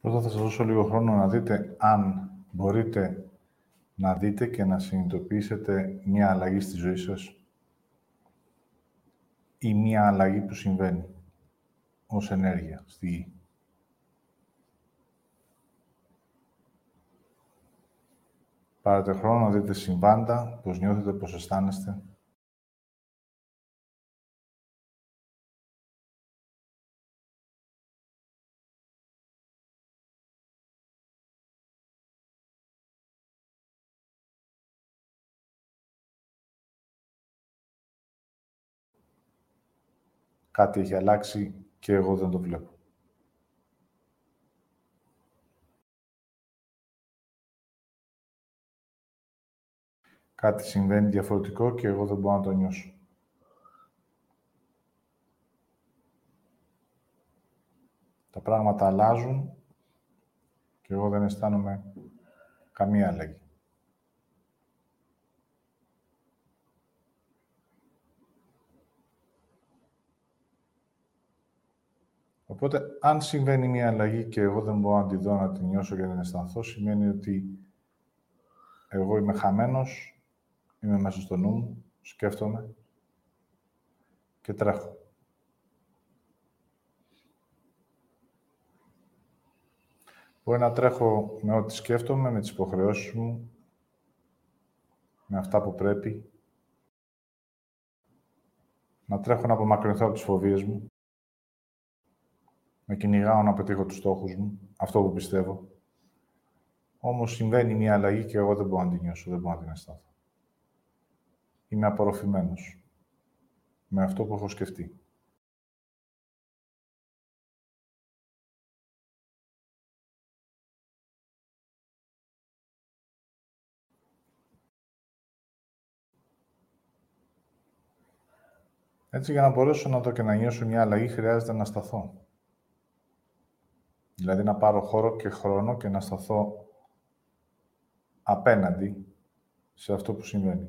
Πρώτα θα σας δώσω λίγο χρόνο να δείτε αν μπορείτε να δείτε και να συνειδητοποιήσετε μία αλλαγή στη ζωή σας ή μία αλλαγή που συμβαίνει ως ενέργεια στη γη. Πάρετε χρόνο να δείτε συμβάντα, πώς νιώθετε, πώς αισθάνεστε. Κάτι έχει αλλάξει και εγώ δεν το βλέπω. Κάτι συμβαίνει διαφορετικό και εγώ δεν μπορώ να το νιώσω. Τα πράγματα αλλάζουν και εγώ δεν αισθάνομαι καμία αλλαγή. Οπότε, αν συμβαίνει μια αλλαγή και εγώ δεν μπορώ να τη δω, να τη νιώσω και να την αισθανθώ, σημαίνει ότι εγώ είμαι χαμένος, είμαι μέσα στο νου μου, σκέφτομαι και τρέχω. Μπορεί να τρέχω με ό,τι σκέφτομαι, με τις υποχρεώσεις μου, με αυτά που πρέπει. Να τρέχω να απομακρυνθώ από τις φοβίες μου με κυνηγάω να πετύχω τους στόχους μου, αυτό που πιστεύω. Όμως συμβαίνει μια αλλαγή και εγώ δεν μπορώ να την νιώσω, δεν μπορώ να την αισθάνθω. Είμαι απορροφημένος με αυτό που έχω σκεφτεί. Έτσι, για να μπορέσω να το και να νιώσω μια αλλαγή, χρειάζεται να σταθώ. Δηλαδή να πάρω χώρο και χρόνο και να σταθώ απέναντι σε αυτό που συμβαίνει.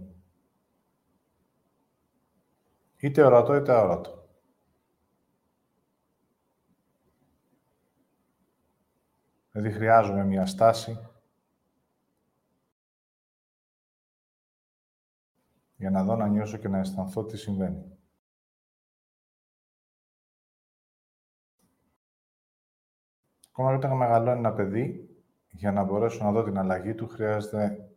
Είτε ορατό είτε αόρατο. Δηλαδή χρειάζομαι μια στάση για να δω, να νιώσω και να αισθανθώ τι συμβαίνει. Ακόμα όταν μεγαλώνει ένα παιδί, για να μπορέσω να δω την αλλαγή του, χρειάζεται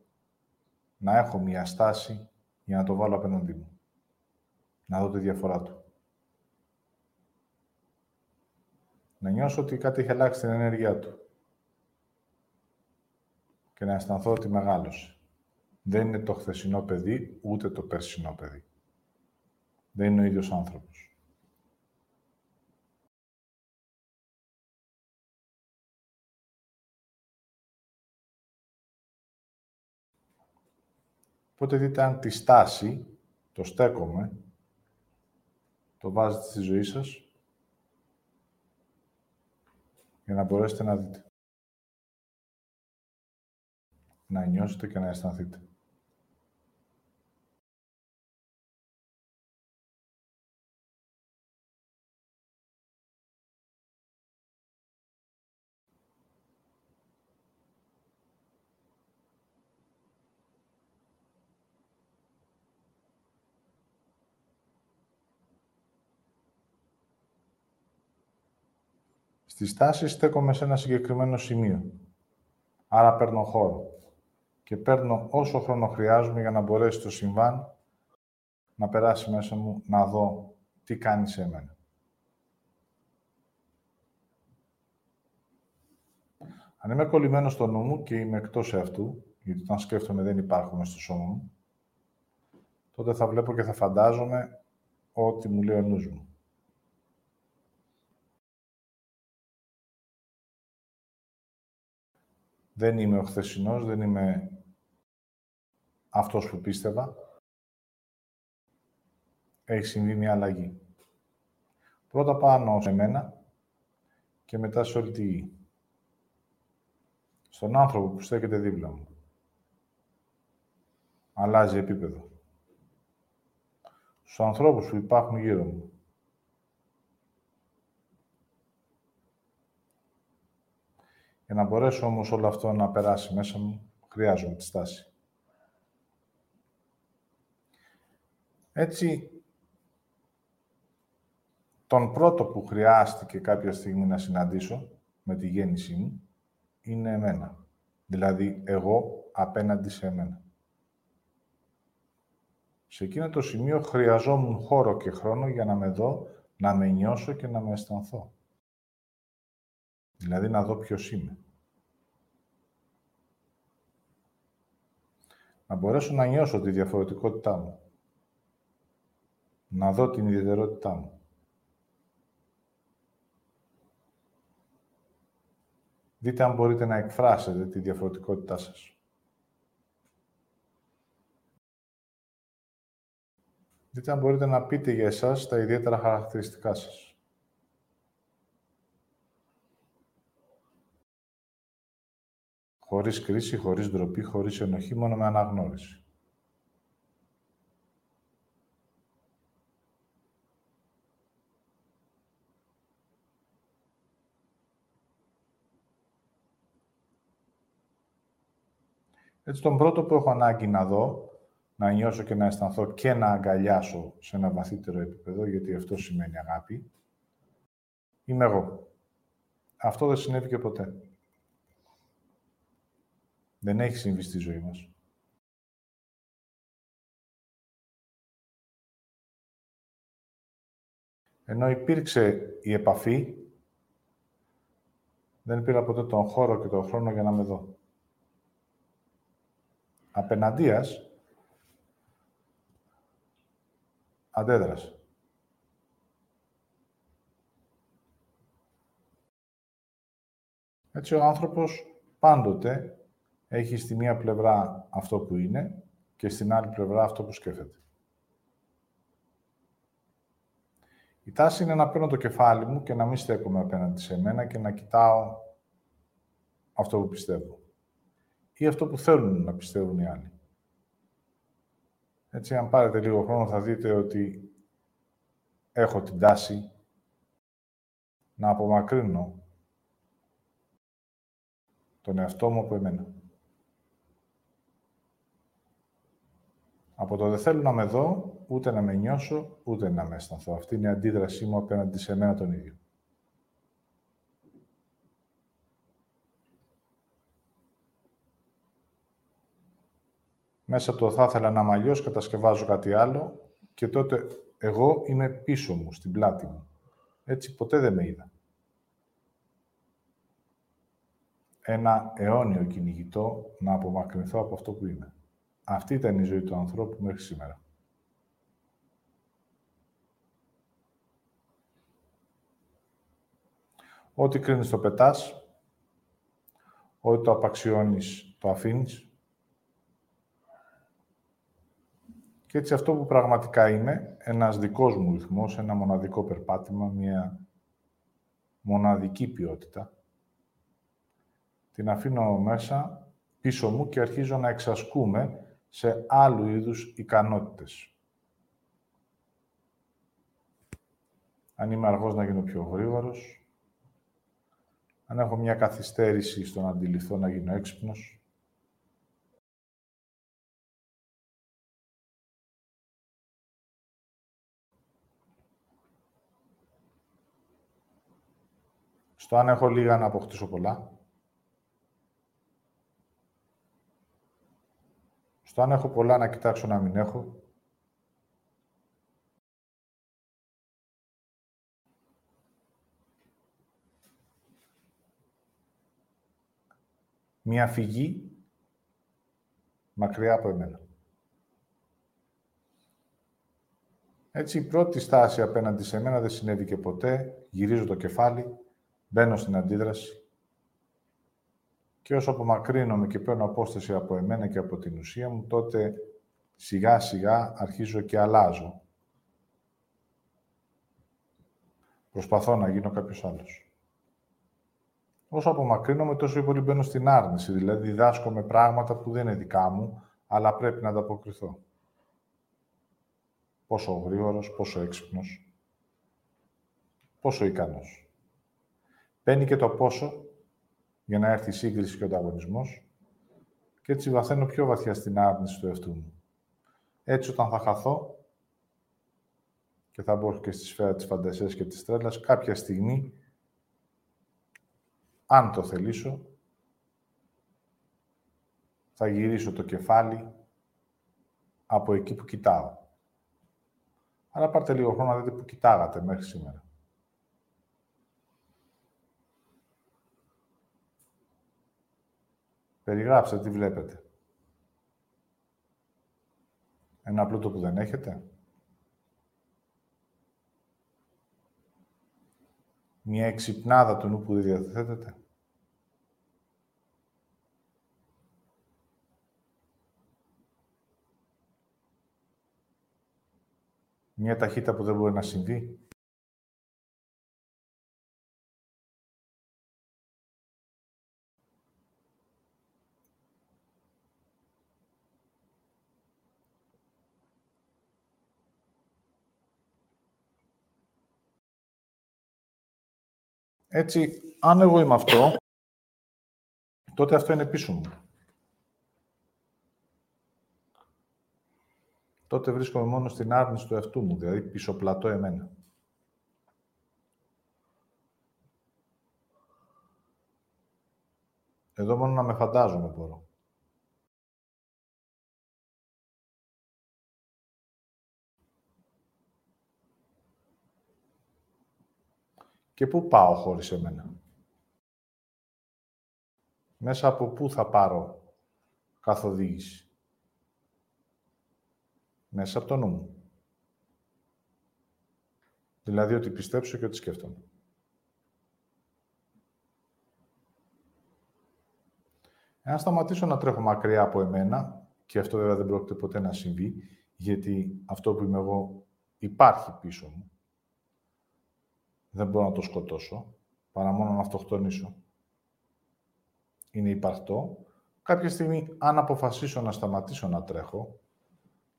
να έχω μια στάση για να το βάλω απέναντί μου. Να δω τη διαφορά του. Να νιώσω ότι κάτι έχει αλλάξει την ενέργειά του. Και να αισθανθώ ότι μεγάλωσε. Δεν είναι το χθεσινό παιδί, ούτε το περσινό παιδί. Δεν είναι ο ίδιος άνθρωπος. Οπότε δείτε αν τη στάση, το στέκομαι, το βάζετε στη ζωή σας για να μπορέσετε να δείτε. Να νιώσετε και να αισθανθείτε. Στη στάση στέκομαι σε ένα συγκεκριμένο σημείο. Άρα παίρνω χώρο. Και παίρνω όσο χρόνο χρειάζομαι για να μπορέσει το συμβάν να περάσει μέσα μου, να δω τι κάνει σε μένα. Αν είμαι κολλημένο στο νου μου και είμαι εκτός αυτού, γιατί όταν σκέφτομαι δεν υπάρχουμε στο σώμα μου, τότε θα βλέπω και θα φαντάζομαι ό,τι μου λέει ο νους μου. Δεν είμαι ο χθεσινός, δεν είμαι αυτός που πίστευα. Έχει συμβεί μια αλλαγή. Πρώτα πάνω σε μένα και μετά σε όλη τη γη. Στον άνθρωπο που στέκεται δίπλα μου. Αλλάζει επίπεδο. Στους ανθρώπους που υπάρχουν γύρω μου. Για να μπορέσω όμως όλο αυτό να περάσει μέσα μου, χρειάζομαι τη στάση. Έτσι, τον πρώτο που χρειάστηκε κάποια στιγμή να συναντήσω με τη γέννησή μου είναι εμένα. Δηλαδή, εγώ απέναντι σε εμένα. Σε εκείνο το σημείο χρειαζόμουν χώρο και χρόνο για να με δω, να με νιώσω και να με αισθανθώ. Δηλαδή, να δω ποιος είμαι. Να μπορέσω να νιώσω τη διαφορετικότητά μου. Να δω την ιδιαιτερότητά μου. Δείτε αν μπορείτε να εκφράσετε τη διαφορετικότητά σας. Δείτε αν μπορείτε να πείτε για εσάς τα ιδιαίτερα χαρακτηριστικά σας. Χωρίς κρίση, χωρίς ντροπή, χωρίς ενοχή, μόνο με αναγνώριση. Έτσι, τον πρώτο που έχω ανάγκη να δω, να νιώσω και να αισθανθώ και να αγκαλιάσω σε ένα βαθύτερο επίπεδο, γιατί αυτό σημαίνει αγάπη, είμαι εγώ. Αυτό δεν συνέβη και ποτέ. Δεν έχει συμβεί στη ζωή μας. Ενώ υπήρξε η επαφή, δεν πήρα ποτέ τον χώρο και τον χρόνο για να με δω απέναντίας αντέδρασε. Έτσι ο άνθρωπος πάντοτε έχεις στη μία πλευρά αυτό που είναι και στην άλλη πλευρά αυτό που σκέφτεται. Η τάση είναι να παίρνω το κεφάλι μου και να μην στέκομαι απέναντι σε μένα και να κοιτάω αυτό που πιστεύω ή αυτό που θέλουν να πιστεύουν οι άλλοι. Έτσι, αν πάρετε λίγο χρόνο, θα δείτε ότι έχω την τάση να απομακρύνω τον εαυτό μου από εμένα. Από το δεν θέλω να με δω, ούτε να με νιώσω, ούτε να με αισθανθώ. Αυτή είναι η αντίδρασή μου απέναντι σε μένα τον ίδιο. Μέσα το θα ήθελα να είμαι αλλιώς, κατασκευάζω κάτι άλλο και τότε εγώ είμαι πίσω μου, στην πλάτη μου. Έτσι ποτέ δεν με είδα. Ένα αιώνιο κυνηγητό να απομακρυνθώ από αυτό που είμαι. Αυτή ήταν η ζωή του ανθρώπου μέχρι σήμερα. Ό,τι κρίνεις το πετάς, ό,τι το απαξιώνεις το αφήνεις, Και έτσι αυτό που πραγματικά είμαι, ένας δικός μου ρυθμός, ένα μοναδικό περπάτημα, μια μοναδική ποιότητα, την αφήνω μέσα πίσω μου και αρχίζω να εξασκούμε σε άλλου είδους ικανότητες. Αν είμαι αργός να γίνω πιο γρήγορος, αν έχω μια καθυστέρηση στο να αντιληφθώ να γίνω έξυπνος, Στο αν έχω λίγα να αποκτήσω πολλά. Στο αν έχω πολλά να κοιτάξω να μην έχω. Μία φυγή μακριά από εμένα. Έτσι, η πρώτη στάση απέναντι σε μένα δεν συνέβη και ποτέ. Γυρίζω το κεφάλι Μπαίνω στην αντίδραση και όσο απομακρύνομαι και παίρνω απόσταση από εμένα και από την ουσία μου, τότε σιγά σιγά αρχίζω και αλλάζω. Προσπαθώ να γίνω κάποιος άλλος. Όσο απομακρύνομαι, τόσο πολύ μπαίνω στην άρνηση. Δηλαδή, διδάσκομαι πράγματα που δεν είναι δικά μου, αλλά πρέπει να ανταποκριθώ. Πόσο γρήγορος, πόσο έξυπνος, πόσο ικανός. Παίρνει και το πόσο για να έρθει η σύγκριση και ο ανταγωνισμός και έτσι βαθαίνω πιο βαθιά στην άρνηση του εαυτού μου. Έτσι, όταν θα χαθώ και θα μπω και στη σφαίρα της φαντασίας και της τρέλας, κάποια στιγμή, αν το θελήσω, θα γυρίσω το κεφάλι από εκεί που κοιτάω. Αλλά πάρτε λίγο χρόνο να δείτε που κοιτάγατε μέχρι σήμερα. Περιγράψτε τι βλέπετε. Ένα πλούτο που δεν έχετε. Μια εξυπνάδα του νου που δεν διαθέτετε. Μια ταχύτητα που δεν μπορεί να συμβεί. Έτσι, αν εγώ είμαι αυτό, τότε αυτό είναι πίσω μου. Τότε βρίσκομαι μόνο στην άρνηση του εαυτού μου, δηλαδή πισωπλατώ εμένα. Εδώ μόνο να με φαντάζομαι μπορώ. Και πού πάω χωρίς εμένα; Μέσα από πού θα πάρω καθοδήγηση; Μέσα από το νου μου. Δηλαδή ότι πιστέψω και ότι σκέφτομαι. Εάν σταματήσω να τρέχω μακριά από εμένα, και αυτό βέβαια δεν πρόκειται ποτέ να συμβεί, γιατί αυτό που είμαι εγώ υπάρχει πίσω μου, δεν μπορώ να το σκοτώσω, παρά μόνο να αυτοκτονήσω. Είναι υπαρκτό. Κάποια στιγμή, αν αποφασίσω να σταματήσω να τρέχω,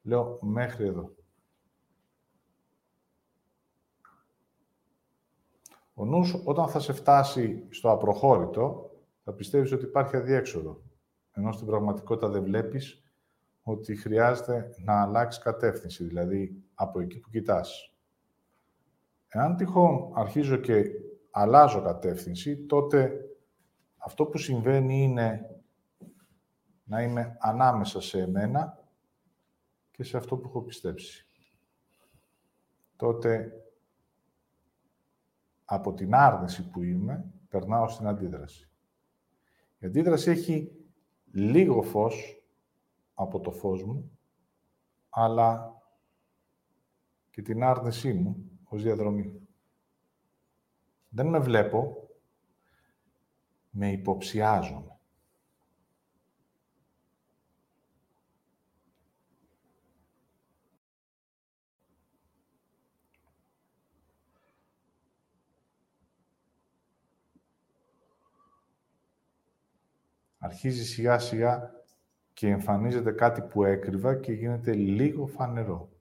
λέω μέχρι εδώ. Ο νους, όταν θα σε φτάσει στο απροχώρητο, θα πιστεύεις ότι υπάρχει αδιέξοδο. Ενώ στην πραγματικότητα δεν βλέπεις ότι χρειάζεται να αλλάξεις κατεύθυνση, δηλαδή από εκεί που κοιτάς. Εάν τυχόν αρχίζω και αλλάζω κατεύθυνση, τότε αυτό που συμβαίνει είναι να είμαι ανάμεσα σε εμένα και σε αυτό που έχω πιστέψει. Τότε, από την άρνηση που είμαι, περνάω στην αντίδραση. Η αντίδραση έχει λίγο φως από το φως μου, αλλά και την άρνησή μου ως διαδρομή. Δεν με βλέπω, με υποψιάζομαι. Αρχίζει σιγά σιγά και εμφανίζεται κάτι που έκρυβα και γίνεται λίγο φανερό.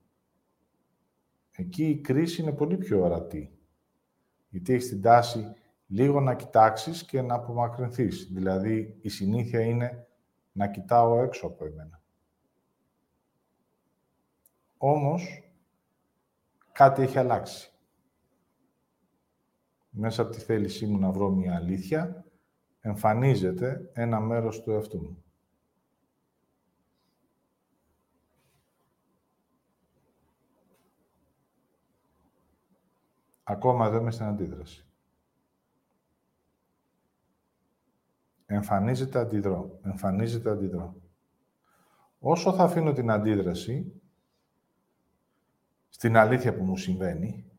Εκεί η κρίση είναι πολύ πιο ορατή. Γιατί έχεις την τάση λίγο να κοιτάξεις και να απομακρυνθείς. Δηλαδή, η συνήθεια είναι να κοιτάω έξω από εμένα. Όμως, κάτι έχει αλλάξει. Μέσα από τη θέλησή μου να βρω μια αλήθεια, εμφανίζεται ένα μέρος του εαυτού μου. Ακόμα εδώ είμαι στην αντίδραση. Εμφανίζεται αντιδρό. Εμφανίζεται αντιδρό. Όσο θα αφήνω την αντίδραση στην αλήθεια που μου συμβαίνει,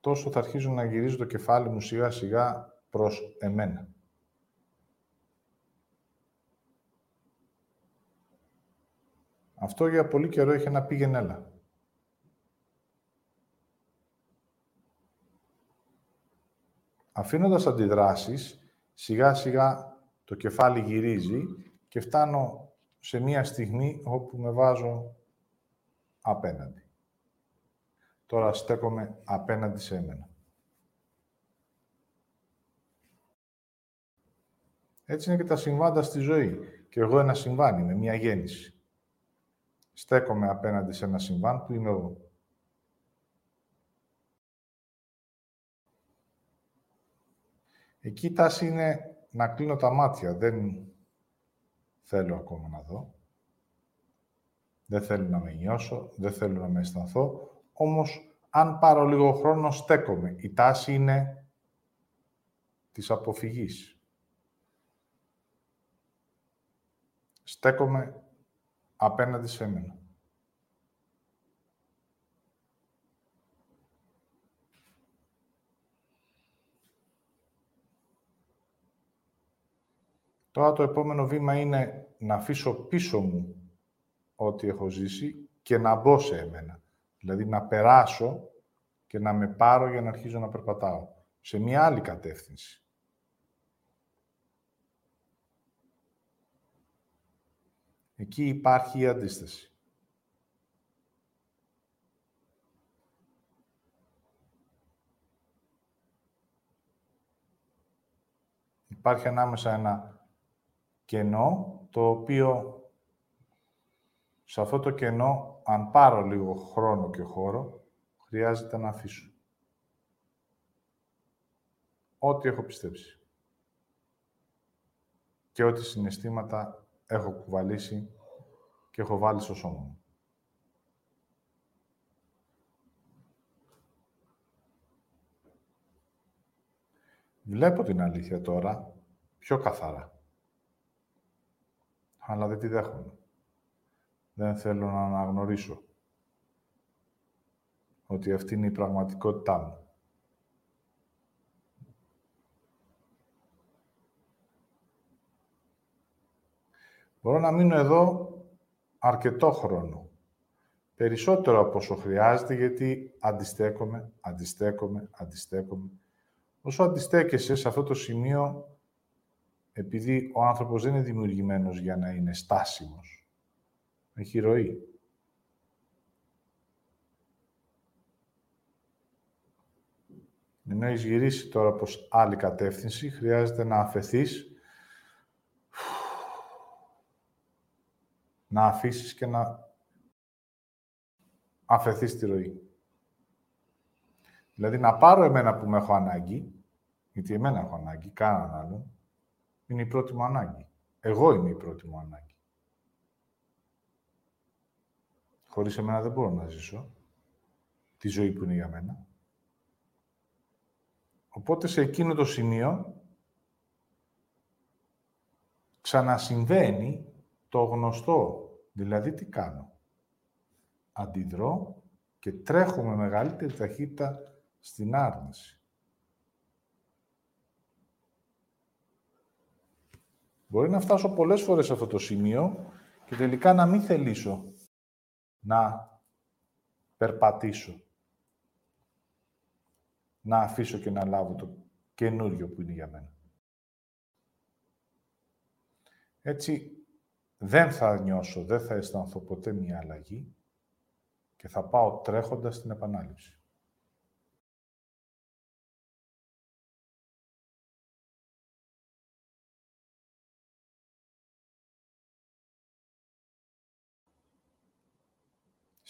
τόσο θα αρχίζω να γυρίζω το κεφάλι μου σιγά σιγά προς εμένα. Αυτό για πολύ καιρό είχε να πήγαινε έλα. Αφήνοντας αντιδράσεις, σιγά σιγά το κεφάλι γυρίζει και φτάνω σε μία στιγμή όπου με βάζω απέναντι. Τώρα στέκομαι απέναντι σε εμένα. Έτσι είναι και τα συμβάντα στη ζωή. Και εγώ ένα συμβάν είμαι, μια γέννηση. Στέκομαι απέναντι σε ένα συμβάν που είμαι εγώ. Εκεί η τάση είναι να κλείνω τα μάτια. Δεν θέλω ακόμα να δω. Δεν θέλω να με νιώσω, δεν θέλω να με αισθανθώ. Όμως, αν πάρω λίγο χρόνο, στέκομαι. Η τάση είναι της αποφυγής. Στέκομαι απέναντι σε μένα. Τώρα το επόμενο βήμα είναι να αφήσω πίσω μου ό,τι έχω ζήσει και να μπω σε εμένα. Δηλαδή να περάσω και να με πάρω για να αρχίζω να περπατάω σε μια άλλη κατεύθυνση. Εκεί υπάρχει η αντίσταση. Υπάρχει ανάμεσα ένα κενό, το οποίο σε αυτό το κενό, αν πάρω λίγο χρόνο και χώρο, χρειάζεται να αφήσω. Ό,τι έχω πιστέψει. Και ό,τι συναισθήματα έχω κουβαλήσει και έχω βάλει στο σώμα μου. Βλέπω την αλήθεια τώρα πιο καθαρά. Αλλά δεν τη δέχομαι. Δεν θέλω να αναγνωρίσω ότι αυτή είναι η πραγματικότητά μου. Μπορώ να μείνω εδώ αρκετό χρόνο. Περισσότερο από όσο χρειάζεται, γιατί αντιστέκομαι, αντιστέκομαι, αντιστέκομαι. Όσο αντιστέκεσαι σε αυτό το σημείο, επειδή ο άνθρωπος δεν είναι δημιουργημένος για να είναι στάσιμος. Έχει ροή. Ενώ έχεις γυρίσει τώρα προς άλλη κατεύθυνση, χρειάζεται να αφαιθείς, να αφήσεις και να αφαιθείς τη ροή. Δηλαδή να πάρω εμένα που με έχω ανάγκη, γιατί εμένα έχω ανάγκη, κανέναν άλλον, είναι η πρώτη μου ανάγκη. Εγώ είμαι η πρώτη μου ανάγκη. Χωρίς εμένα δεν μπορώ να ζήσω τη ζωή που είναι για μένα. Οπότε σε εκείνο το σημείο ξανασυμβαίνει το γνωστό. Δηλαδή τι κάνω; Αντιδρώ και τρέχω με μεγαλύτερη ταχύτητα στην άρνηση. Μπορεί να φτάσω πολλές φορές σε αυτό το σημείο και τελικά να μην θελήσω να περπατήσω. Να αφήσω και να λάβω το καινούριο που είναι για μένα. Έτσι, δεν θα νιώσω, δεν θα αισθανθώ ποτέ μια αλλαγή και θα πάω τρέχοντας στην επανάληψη.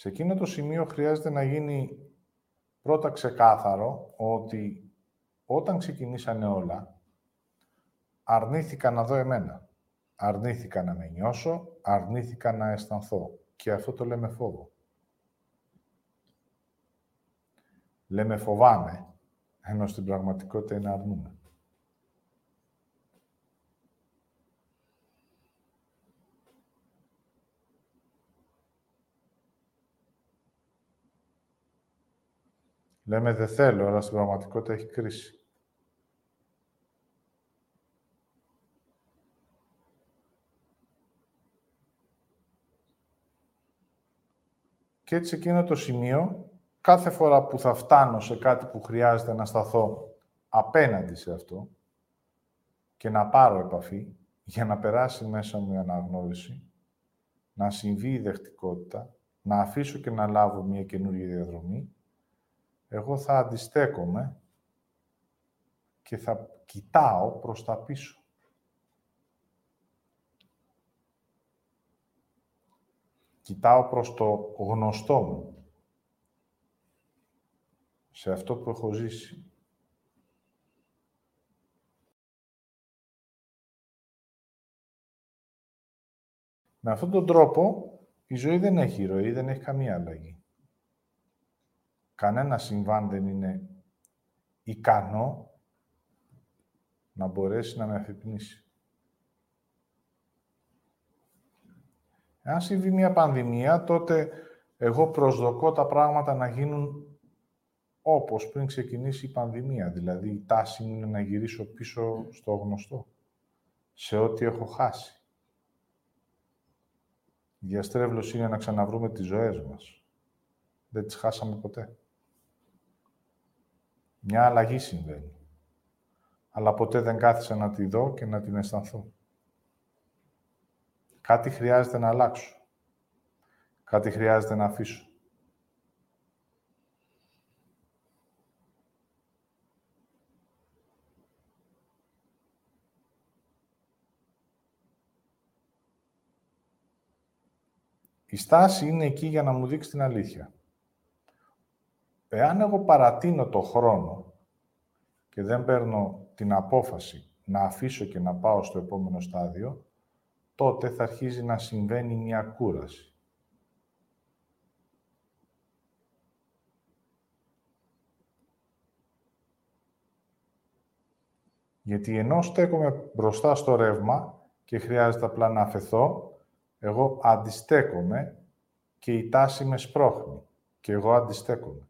Σε εκείνο το σημείο χρειάζεται να γίνει πρώτα ξεκάθαρο ότι όταν ξεκινήσανε όλα, αρνήθηκα να δω εμένα. Αρνήθηκα να με νιώσω, αρνήθηκα να αισθανθώ. Και αυτό το λέμε φόβο. Λέμε φοβάμαι, ενώ στην πραγματικότητα είναι αρνούμε. Λέμε δεν θέλω, αλλά στην πραγματικότητα έχει κρίση. Και έτσι εκείνο το σημείο, κάθε φορά που θα φτάνω σε κάτι που χρειάζεται να σταθώ απέναντι σε αυτό και να πάρω επαφή για να περάσει μέσα μου η αναγνώριση, να συμβεί η δεχτικότητα, να αφήσω και να λάβω μια καινούργια διαδρομή, εγώ θα αντιστέκομαι και θα κοιτάω προς τα πίσω. Κοιτάω προς το γνωστό μου, σε αυτό που έχω ζήσει. Με αυτόν τον τρόπο η ζωή δεν έχει ροή, δεν έχει καμία αλλαγή. Κανένα συμβάν δεν είναι ικανό να μπορέσει να με αφυπνίσει. Αν συμβεί μια πανδημία, τότε εγώ προσδοκώ τα πράγματα να γίνουν όπως πριν ξεκινήσει η πανδημία. Δηλαδή, η τάση μου είναι να γυρίσω πίσω στο γνωστό, σε ό,τι έχω χάσει. Η διαστρέβλωση είναι να ξαναβρούμε τις ζωές μας. Δεν τις χάσαμε ποτέ. Μια αλλαγή συμβαίνει. Αλλά ποτέ δεν κάθισα να τη δω και να την αισθανθώ. Κάτι χρειάζεται να αλλάξω. Κάτι χρειάζεται να αφήσω. Η στάση είναι εκεί για να μου δείξει την αλήθεια. Εάν εγώ παρατείνω το χρόνο και δεν παίρνω την απόφαση να αφήσω και να πάω στο επόμενο στάδιο, τότε θα αρχίζει να συμβαίνει μια κούραση. Γιατί ενώ στέκομαι μπροστά στο ρεύμα και χρειάζεται απλά να αφαιθώ, εγώ αντιστέκομαι και η τάση με σπρώχνει και εγώ αντιστέκομαι.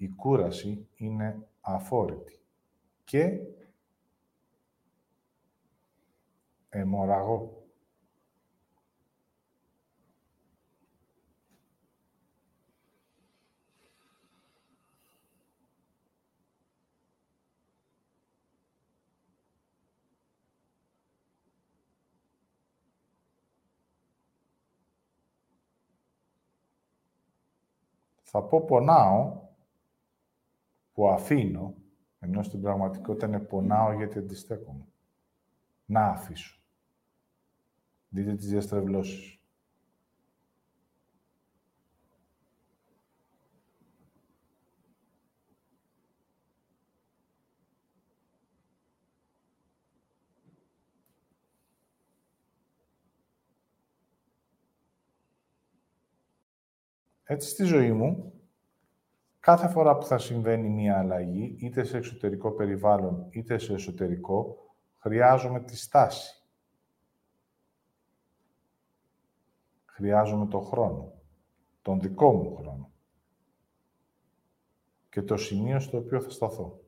Η κούραση είναι αφόρητη και αιμορραγώ. Θα πω πονάω που αφήνω, ενώ στην πραγματικότητα είναι πονάω γιατί αντιστέκομαι. Να αφήσω. Δείτε τις διαστρεβλώσεις. Έτσι στη ζωή μου, κάθε φορά που θα συμβαίνει μία αλλαγή, είτε σε εξωτερικό περιβάλλον, είτε σε εσωτερικό, χρειάζομαι τη στάση. Χρειάζομαι το χρόνο, τον δικό μου χρόνο και το σημείο στο οποίο θα σταθώ.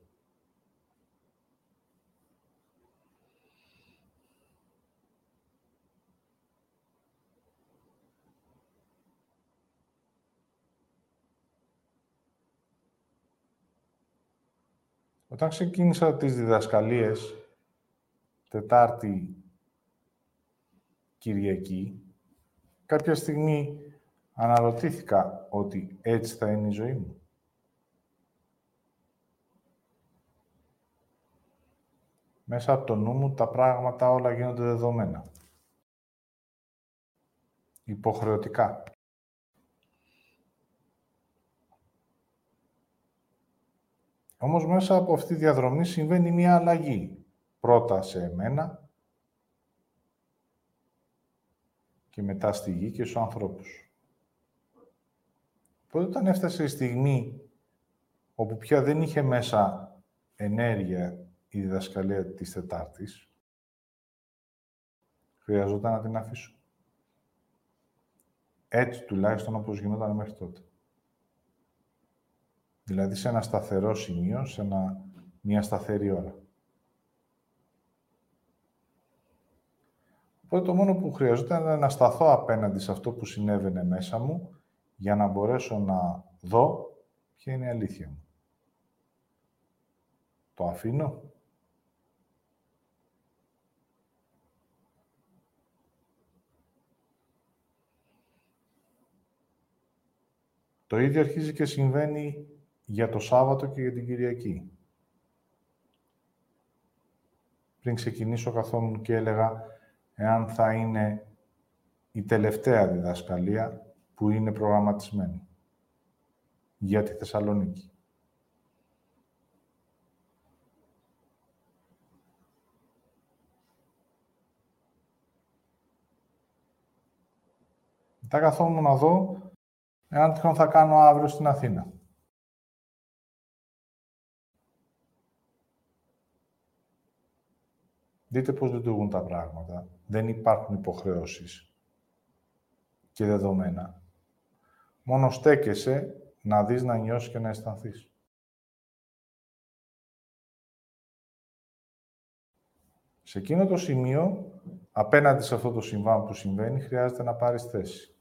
Όταν ξεκίνησα τις διδασκαλίες, Τετάρτη Κυριακή, κάποια στιγμή αναρωτήθηκα ότι έτσι θα είναι η ζωή μου. Μέσα από το νου μου τα πράγματα όλα γίνονται δεδομένα. Υποχρεωτικά. Όμως μέσα από αυτή τη διαδρομή συμβαίνει μια αλλαγή. Πρώτα σε εμένα και μετά στη γη και στους ανθρώπους. Οπότε όταν έφτασε η στιγμή όπου πια δεν είχε μέσα ενέργεια η διδασκαλία της Τετάρτης, χρειαζόταν να την αφήσω. Έτσι τουλάχιστον όπως γινόταν μέχρι τότε. Δηλαδή σε ένα σταθερό σημείο, σε μια σταθερή ώρα. Οπότε το μόνο που χρειαζόταν ήταν να σταθώ απέναντι σε αυτό που συνέβαινε μέσα μου για να μπορέσω να δω ποια είναι η αλήθεια μου. Το αφήνω. Το ίδιο αρχίζει και συμβαίνει για το Σάββατο και για την Κυριακή. Πριν ξεκινήσω καθόμουν και έλεγα εάν θα είναι η τελευταία διδασκαλία, που είναι προγραμματισμένη για τη Θεσσαλονίκη. Μετά καθόμουν να δω εάν τυχόν θα κάνω αύριο στην Αθήνα. Δείτε πώς λειτουργούν τα πράγματα. Δεν υπάρχουν υποχρεώσεις και δεδομένα. Μόνο στέκεσαι να δεις, να νιώσεις και να αισθανθείς. Σε εκείνο το σημείο, απέναντι σε αυτό το συμβάν που συμβαίνει, χρειάζεται να πάρεις θέση.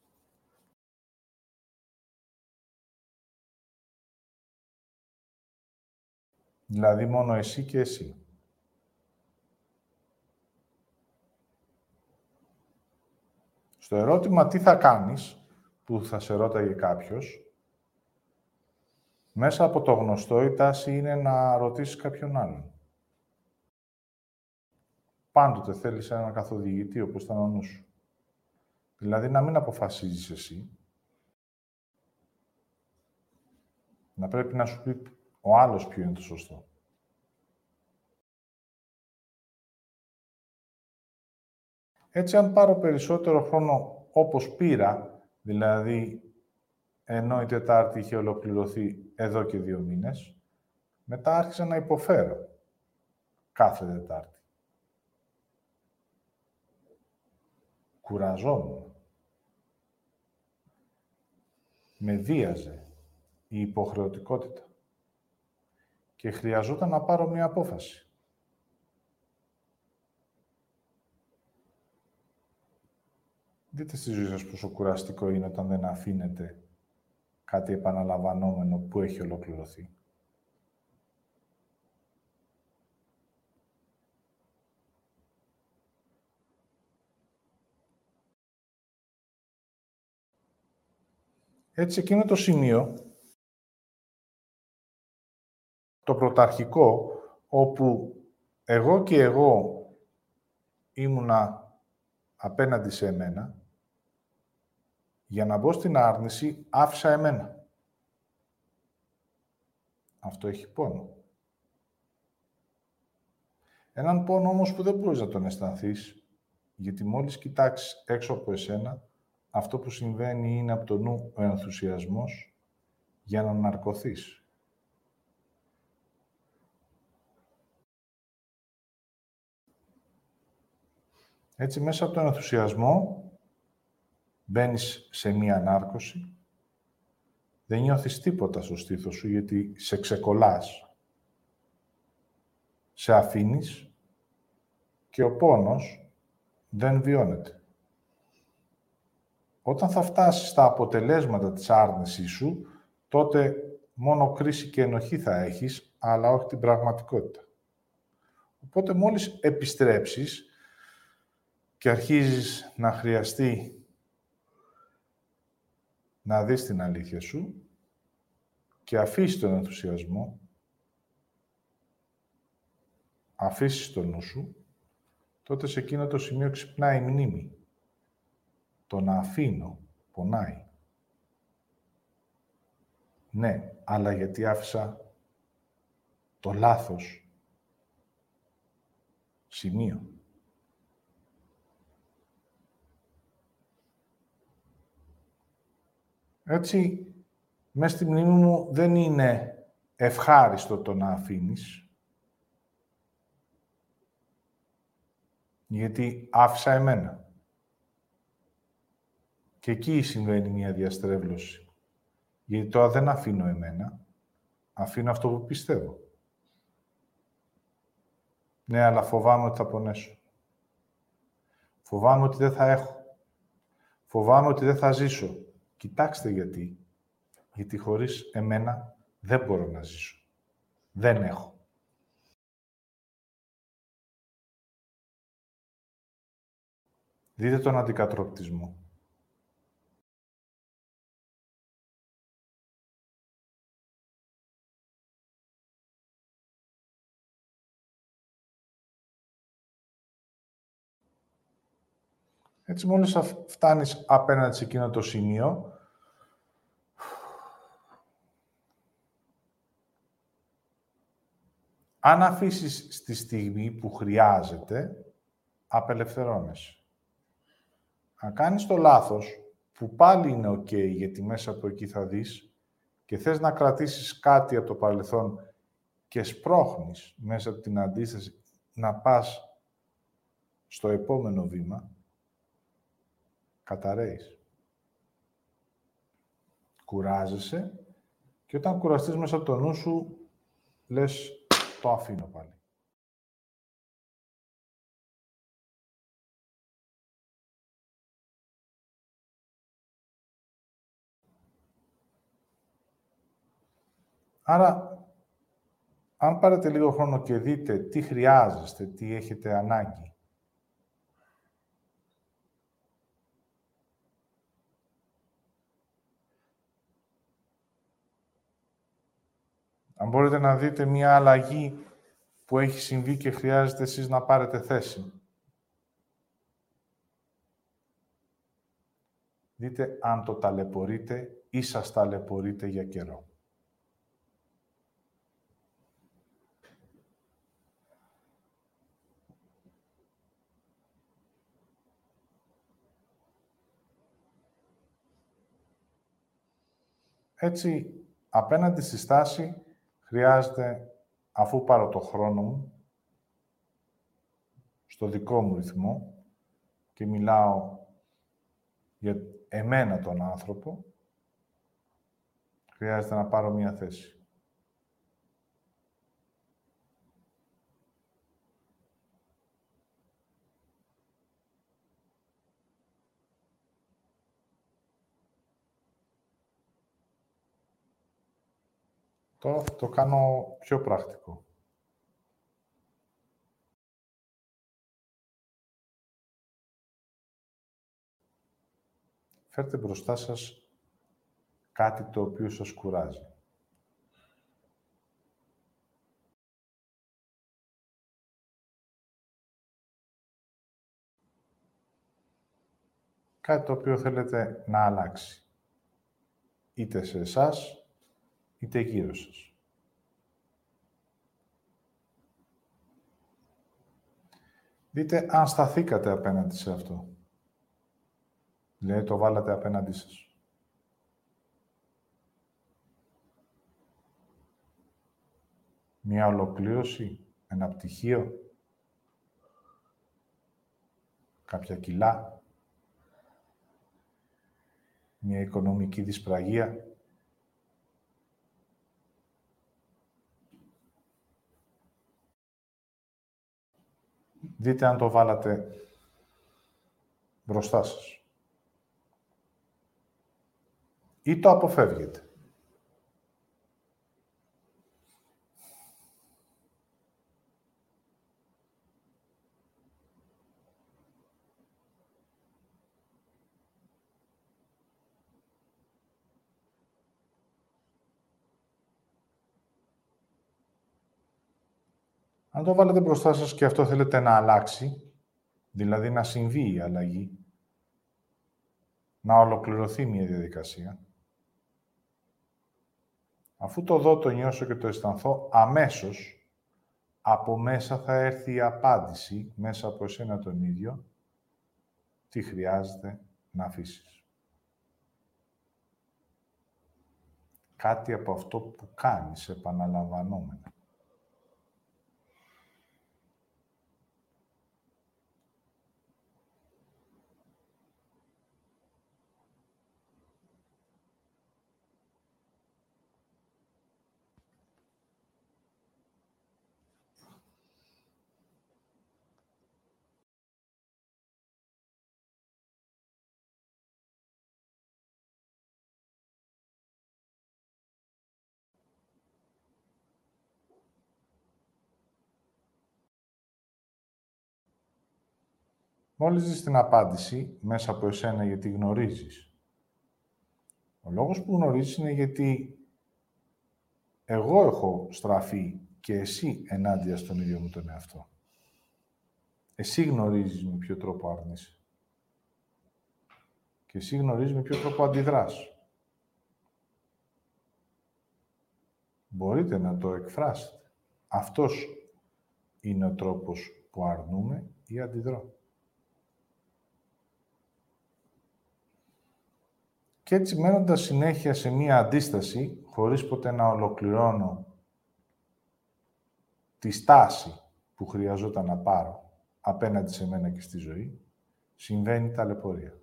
Δηλαδή μόνο εσύ και εσύ. Στο ερώτημα τι θα κάνεις, που θα σε ρώταγε κάποιος, μέσα από το γνωστό η τάση είναι να ρωτήσεις κάποιον άλλον. Πάντοτε θέλεις έναν καθοδηγητή, όπως ήταν ο νους σου. Δηλαδή να μην αποφασίζεις εσύ. Να πρέπει να σου πει ο άλλος ποιο είναι το σωστό. Έτσι, αν πάρω περισσότερο χρόνο όπως πήρα, δηλαδή ενώ η Τετάρτη είχε ολοκληρωθεί εδώ και δύο μήνες, μετά άρχισα να υποφέρω κάθε Τετάρτη. Κουραζόμουν. Με βίαζε η υποχρεωτικότητα και χρειαζόταν να πάρω μία απόφαση. Δείτε στη ζωή σας πόσο κουραστικό είναι όταν δεν αφήνετε κάτι επαναλαμβανόμενο που έχει ολοκληρωθεί. Έτσι, εκείνο το σημείο, το πρωταρχικό, όπου εγώ και εγώ ήμουνα απέναντι σε εμένα, για να μπω στην άρνηση, άφησα εμένα. Αυτό έχει πόνο. Έναν πόνο όμως που δεν μπορείς να τον αισθανθείς, γιατί μόλις κοιτάξεις έξω από εσένα, αυτό που συμβαίνει είναι από το νου ο ενθουσιασμός για να ναρκωθείς. Έτσι, μέσα από τον ενθουσιασμό μπαίνεις σε μία ανάρκωση, δεν νιώθεις τίποτα στο στήθος σου, γιατί σε ξεκολλάς. Σε αφήνεις και ο πόνος δεν βιώνεται. Όταν θα φτάσεις στα αποτελέσματα της άρνησής σου, τότε μόνο κρίση και ενοχή θα έχεις, αλλά όχι την πραγματικότητα. Οπότε μόλις επιστρέψεις και αρχίζεις να χρειαστεί να δεις την αλήθεια σου και αφήσεις τον ενθουσιασμό, αφήσεις τον νου σου, τότε σε εκείνο το σημείο ξυπνάει η μνήμη. Το να αφήνω πονάει. Ναι, αλλά γιατί άφησα το λάθος σημείο. Έτσι, μέσα στη μνήμη μου δεν είναι ευχάριστο το να αφήνεις. Γιατί άφησα εμένα. Και εκεί συμβαίνει μια διαστρέβλωση. Γιατί τώρα δεν αφήνω εμένα, αφήνω αυτό που πιστεύω. Ναι, αλλά φοβάμαι ότι θα πονέσω. Φοβάμαι ότι δεν θα έχω. Φοβάμαι ότι δεν θα ζήσω. Κοιτάξτε γιατί. Γιατί χωρίς εμένα δεν μπορώ να ζήσω. Δεν έχω. Δείτε τον αντικατροπτισμό. Έτσι, μόλις φτάνεις απέναντι σε εκείνο το σημείο, αν αφήσεις στη στιγμή που χρειάζεται, απελευθερώνεσαι. Αν κάνεις το λάθος, που πάλι είναι ok, γιατί μέσα από εκεί θα δεις, και θες να κρατήσεις κάτι από το παρελθόν και σπρώχνεις μέσα από την αντίσταση να πας στο επόμενο βήμα, καταραίεις. Κουράζεσαι και όταν κουραστείς μέσα από το νου σου, λες, το αφήνω πάλι. Άρα, αν πάρετε λίγο χρόνο και δείτε τι χρειάζεστε, τι έχετε ανάγκη, Αν μπορείτε να δείτε μία αλλαγή που έχει συμβεί και χρειάζεται εσείς να πάρετε θέση. Δείτε αν το ταλαιπωρείτε ή σας ταλαιπωρείτε για καιρό. Έτσι, απέναντι στη στάση, χρειάζεται, αφού πάρω το χρόνο μου, στο δικό μου ρυθμό και μιλάω για εμένα τον άνθρωπο, χρειάζεται να πάρω μία θέση. Τώρα θα το κάνω πιο πρακτικό. Φέρτε μπροστά σας κάτι το οποίο σας κουράζει. Κάτι το οποίο θέλετε να αλλάξει. Είτε σε εσάς, είτε γύρω σας. Δείτε αν σταθήκατε απέναντι σε αυτό. Δηλαδή το βάλατε απέναντί σας. Μια ολοκλήρωση, ένα πτυχίο, κάποια κιλά, μια οικονομική δυσπραγία. Δείτε αν το βάλατε μπροστά σας. Ή το αποφεύγετε. Αν το βάλετε μπροστά σας και αυτό θέλετε να αλλάξει, δηλαδή να συμβεί η αλλαγή, να ολοκληρωθεί μια διαδικασία, αφού το δω, το νιώσω και το αισθανθώ, αμέσως από μέσα θα έρθει η απάντηση, μέσα από εσένα τον ίδιο, τι χρειάζεται να αφήσεις. Κάτι από αυτό που κάνεις επαναλαμβανόμενα. Μόλις δεις την απάντηση μέσα από εσένα γιατί γνωρίζεις. Ο λόγος που γνωρίζεις είναι γιατί εγώ έχω στραφεί και εσύ ενάντια στον ίδιο μου τον εαυτό. Εσύ γνωρίζεις με ποιο τρόπο άρνησε. Και εσύ γνωρίζεις με ποιο τρόπο αντιδράς. Μπορείτε να το εκφράσετε. Αυτός είναι ο τρόπος που αρνούμε ή αντιδρώ. Και έτσι μένοντας συνέχεια σε μία αντίσταση, χωρίς ποτέ να ολοκληρώνω τη στάση που χρειαζόταν να πάρω απέναντι σε μένα και στη ζωή, συμβαίνει ταλαιπωρία.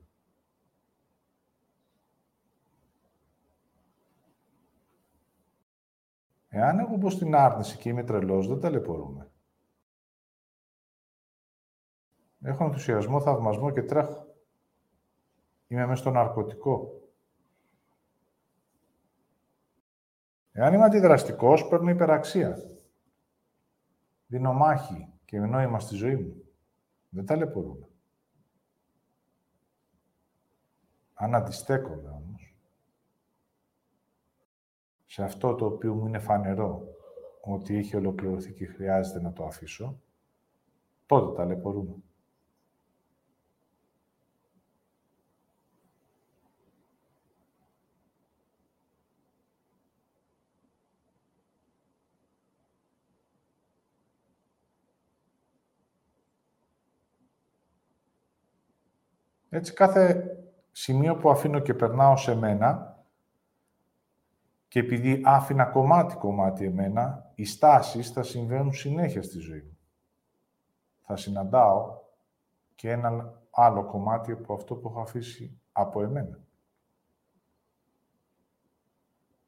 Εάν εγώ πω στην άρνηση και είμαι τρελός, δεν ταλαιπωρούμε. Έχω ενθουσιασμό, θαυμασμό και τρέχω. Είμαι μέσα στο ναρκωτικό. Εάν είμαι αντιδραστικός, παίρνω υπεραξία. Δίνω μάχη και νόημα στη ζωή μου. Δεν ταλαιπωρούμε. Αν αντιστέκομαι όμως, σε αυτό το οποίο μου είναι φανερό ότι έχει ολοκληρωθεί και χρειάζεται να το αφήσω, τότε ταλαιπωρούμε. Έτσι, κάθε σημείο που αφήνω και περνάω σε μένα και επειδή άφηνα κομμάτι-κομμάτι εμένα, οι στάσεις θα συμβαίνουν συνέχεια στη ζωή μου. Θα συναντάω και ένα άλλο κομμάτι από αυτό που έχω αφήσει από εμένα.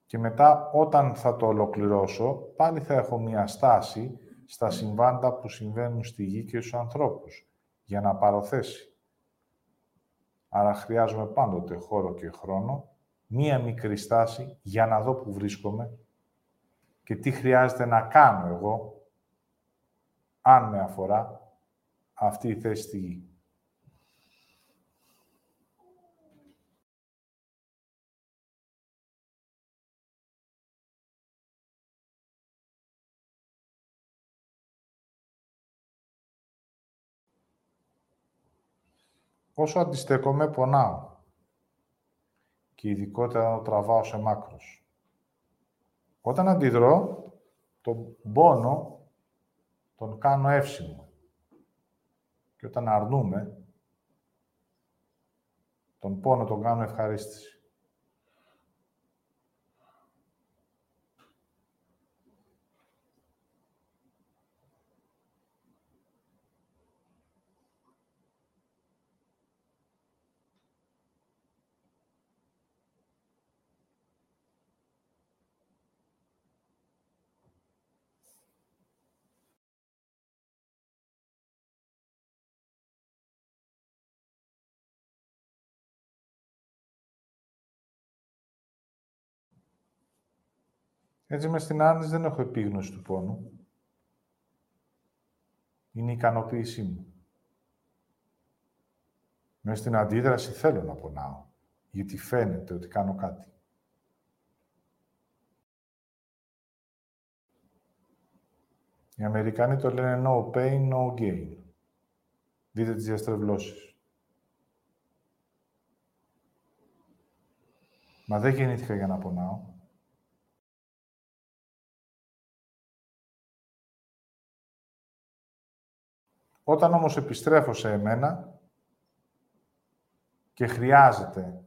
Και μετά, όταν θα το ολοκληρώσω, πάλι θα έχω μία στάση στα συμβάντα που συμβαίνουν στη γη και στους ανθρώπους, για να πάρω θέση. Άρα χρειάζομαι πάντοτε χώρο και χρόνο, μία μικρή στάση για να δω που βρίσκομαι και τι χρειάζεται να κάνω εγώ, αν με αφορά αυτή η θέση στη γη. Όσο αντιστέκομαι, πονάω. Και ειδικότερα το τραβάω σε μάκρος. Όταν αντιδρώ, τον πόνο τον κάνω εύσημο. Και όταν αρνούμε, τον πόνο τον κάνω ευχαρίστηση. Έτσι, μες στην άρνηση δεν έχω επίγνωση του πόνου. Είναι η ικανοποίησή μου. Μες στην αντίδραση θέλω να πονάω, γιατί φαίνεται ότι κάνω κάτι. Οι Αμερικανοί το λένε no pain, no gain. Δείτε τις διαστρεβλώσεις. Μα δεν γεννήθηκα για να πονάω. Όταν όμως επιστρέφω σε εμένα και χρειάζεται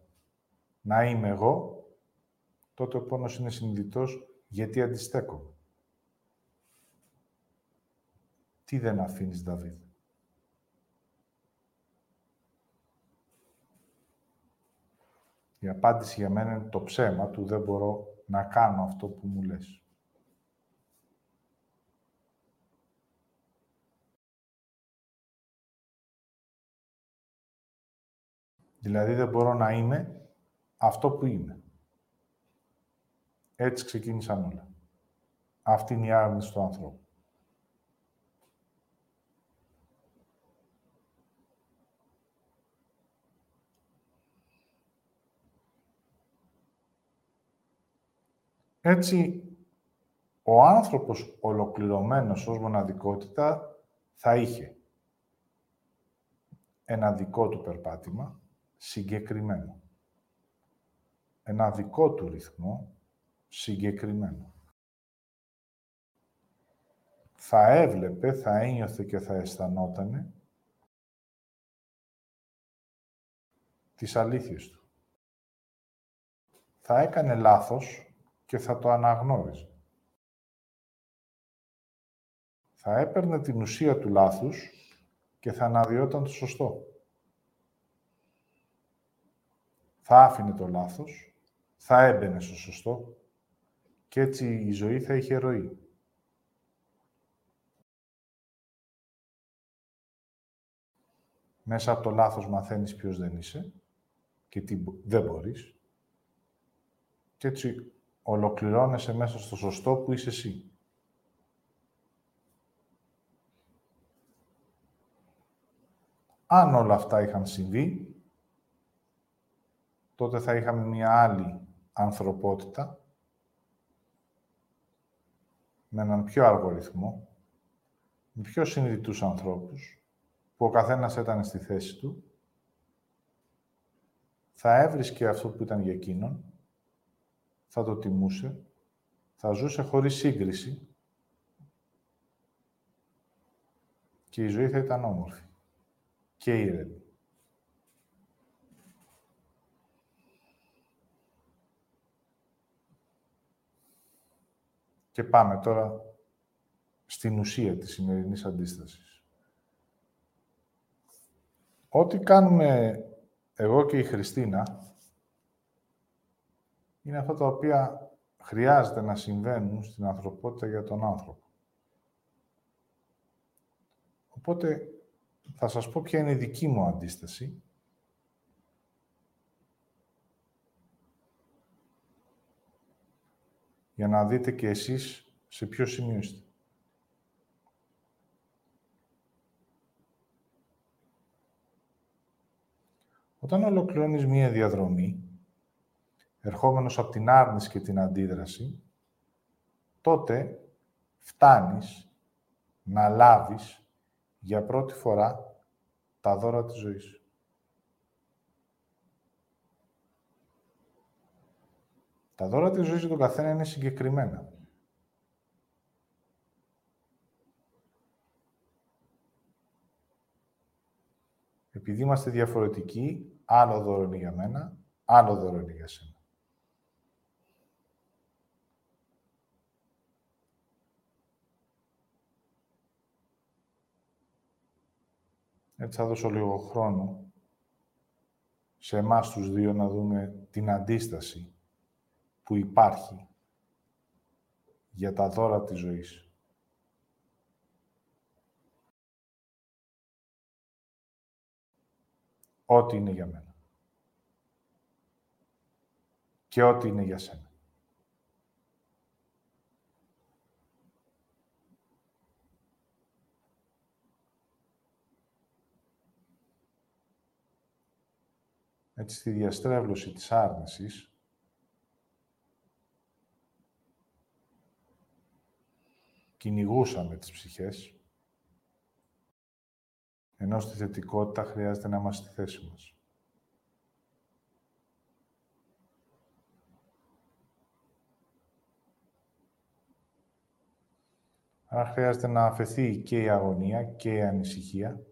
να είμαι εγώ, τότε ο πόνος είναι συνειδητός γιατί αντιστέκω. Τι δεν αφήνεις, Δαβίδ; Η απάντηση για μένα είναι το ψέμα του δεν μπορώ να κάνω αυτό που μου λες. Δηλαδή δεν μπορώ να είμαι αυτό που είμαι. Έτσι ξεκίνησαν όλα. Αυτή είναι η άρνηση του ανθρώπου. Έτσι, ο άνθρωπος ολοκληρωμένος ως μοναδικότητα θα είχε ένα δικό του περπάτημα, συγκεκριμένο. Ένα δικό του ρυθμό συγκεκριμένο. θα έβλεπε, θα ένιωθε και θα αισθανότανε τις αλήθειες του. Θα έκανε λάθος και θα το αναγνώριζε. Θα έπαιρνε την ουσία του λάθους και θα αναδιόταν το σωστό. Θα άφηνε το λάθος, θα έμπαινε στο σωστό και έτσι η ζωή θα είχε ροή. Μέσα από το λάθος μαθαίνεις ποιος δεν είσαι και τι δεν μπορείς. Και έτσι ολοκληρώνεσαι μέσα στο σωστό που είσαι εσύ. Αν όλα αυτά είχαν συμβεί, τότε θα είχαμε μια άλλη ανθρωπότητα με έναν πιο αργό ρυθμό, με πιο συνειδητούς ανθρώπους, που ο καθένας ήταν στη θέση του, θα έβρισκε αυτό που ήταν για εκείνον, θα το τιμούσε, θα ζούσε χωρίς σύγκριση και η ζωή θα ήταν όμορφη και ήρεμη. Και πάμε τώρα στην ουσία της σημερινής αντίστασης. Ό,τι κάνουμε εγώ και η Χριστίνα είναι αυτά τα οποία χρειάζεται να συμβαίνουν στην ανθρωπότητα για τον άνθρωπο. Οπότε θα σας πω ποια είναι η δική μου αντίσταση για να δείτε και εσείς σε ποιο σημείο είστε. Όταν ολοκληρώνεις μία διαδρομή, ερχόμενος από την άρνηση και την αντίδραση, τότε φτάνεις να λάβεις για πρώτη φορά τα δώρα της ζωής. Τα δώρα της ζωής για τον καθένα είναι συγκεκριμένα. Επειδή είμαστε διαφορετικοί, άλλο δώρο είναι για μένα, άλλο δώρο είναι για σένα. Έτσι θα δώσω λίγο χρόνο σε εμάς τους δύο να δούμε την αντίσταση που υπάρχει για τα δώρα της ζωής. Ό,τι είναι για μένα. Και ό,τι είναι για σένα. Έτσι, στη διαστρέβλωση της άρνησης, κυνηγούσαμε τις ψυχές, ενώ στη θετικότητα χρειάζεται να είμαστε στη θέση μας. Άρα χρειάζεται να αφαιθεί και η αγωνία και η ανησυχία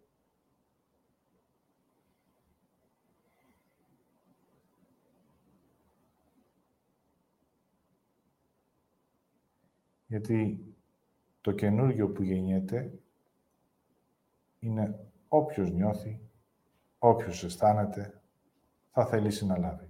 Γιατί το καινούργιο που γεννιέται είναι όποιος νιώθει, όποιος αισθάνεται, θα θελήσει να λάβει.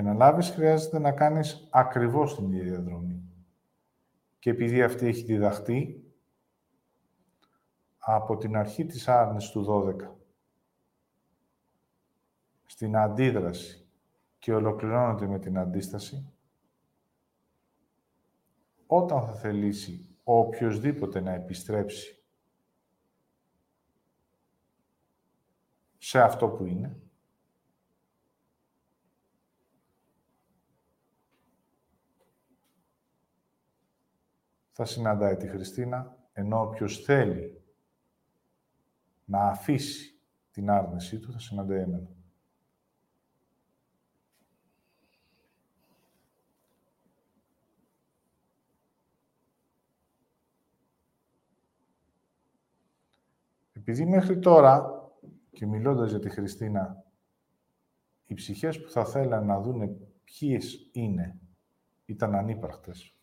Για να λάβεις, χρειάζεται να κάνεις ακριβώς την ίδια διαδρομή. Και επειδή αυτή έχει διδαχτεί από την αρχή της άρνησης του 12, στην αντίδραση και ολοκληρώνεται με την αντίσταση, όταν θα θελήσει ο οποιοδήποτε να επιστρέψει σε αυτό που είναι, θα συναντάει τη Χριστίνα, ενώ όποιος θέλει να αφήσει την άρνησή του, θα συναντάει εμένα. Επειδή μέχρι τώρα, και μιλώντας για τη Χριστίνα, οι ψυχές που θα θέλαν να δούνε ποιες είναι, ήταν ανύπαρκτες.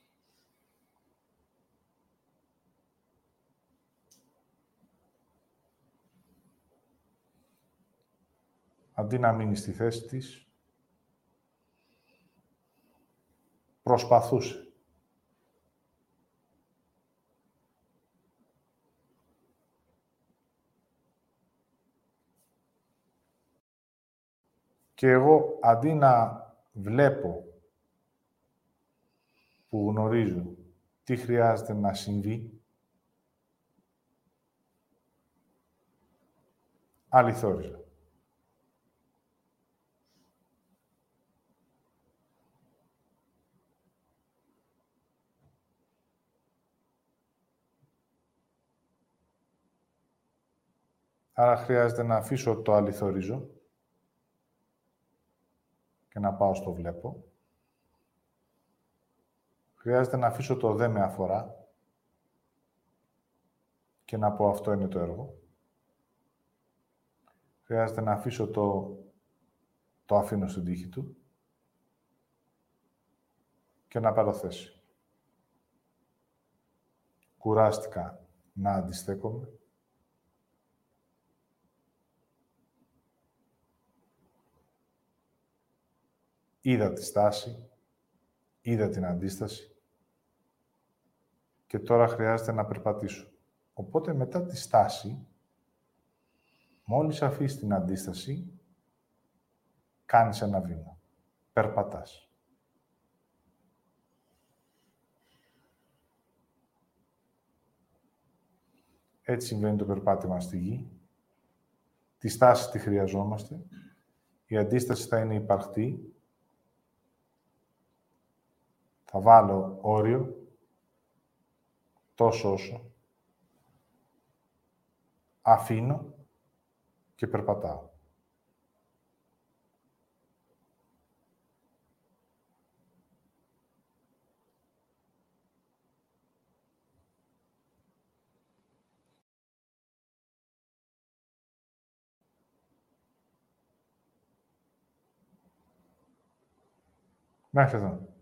Αντί να μείνει στη θέση της, προσπαθούσε. Και εγώ, αντί να βλέπω που γνωρίζω τι χρειάζεται να συμβεί, αληθόριζα. Άρα χρειάζεται να αφήσω το αληθορίζω και να πάω στο βλέπω. Χρειάζεται να αφήσω το δε με αφορά και να πω αυτό είναι το έργο. Χρειάζεται να αφήσω το, το αφήνω στην τύχη του και να πάρω θέση. Κουράστηκα να αντιστέκομαι Είδα τη στάση, είδα την αντίσταση και τώρα χρειάζεται να περπατήσω. Οπότε μετά τη στάση, μόλις αφήσεις την αντίσταση, κάνεις ένα βήμα. Περπατάς. Έτσι συμβαίνει το περπάτημα στη γη. Τη στάση τη χρειαζόμαστε. Η αντίσταση θα είναι υπαρκτή θα βάλω όριο τόσο όσο αφήνω και περπατάω. Μέχρι εδώ.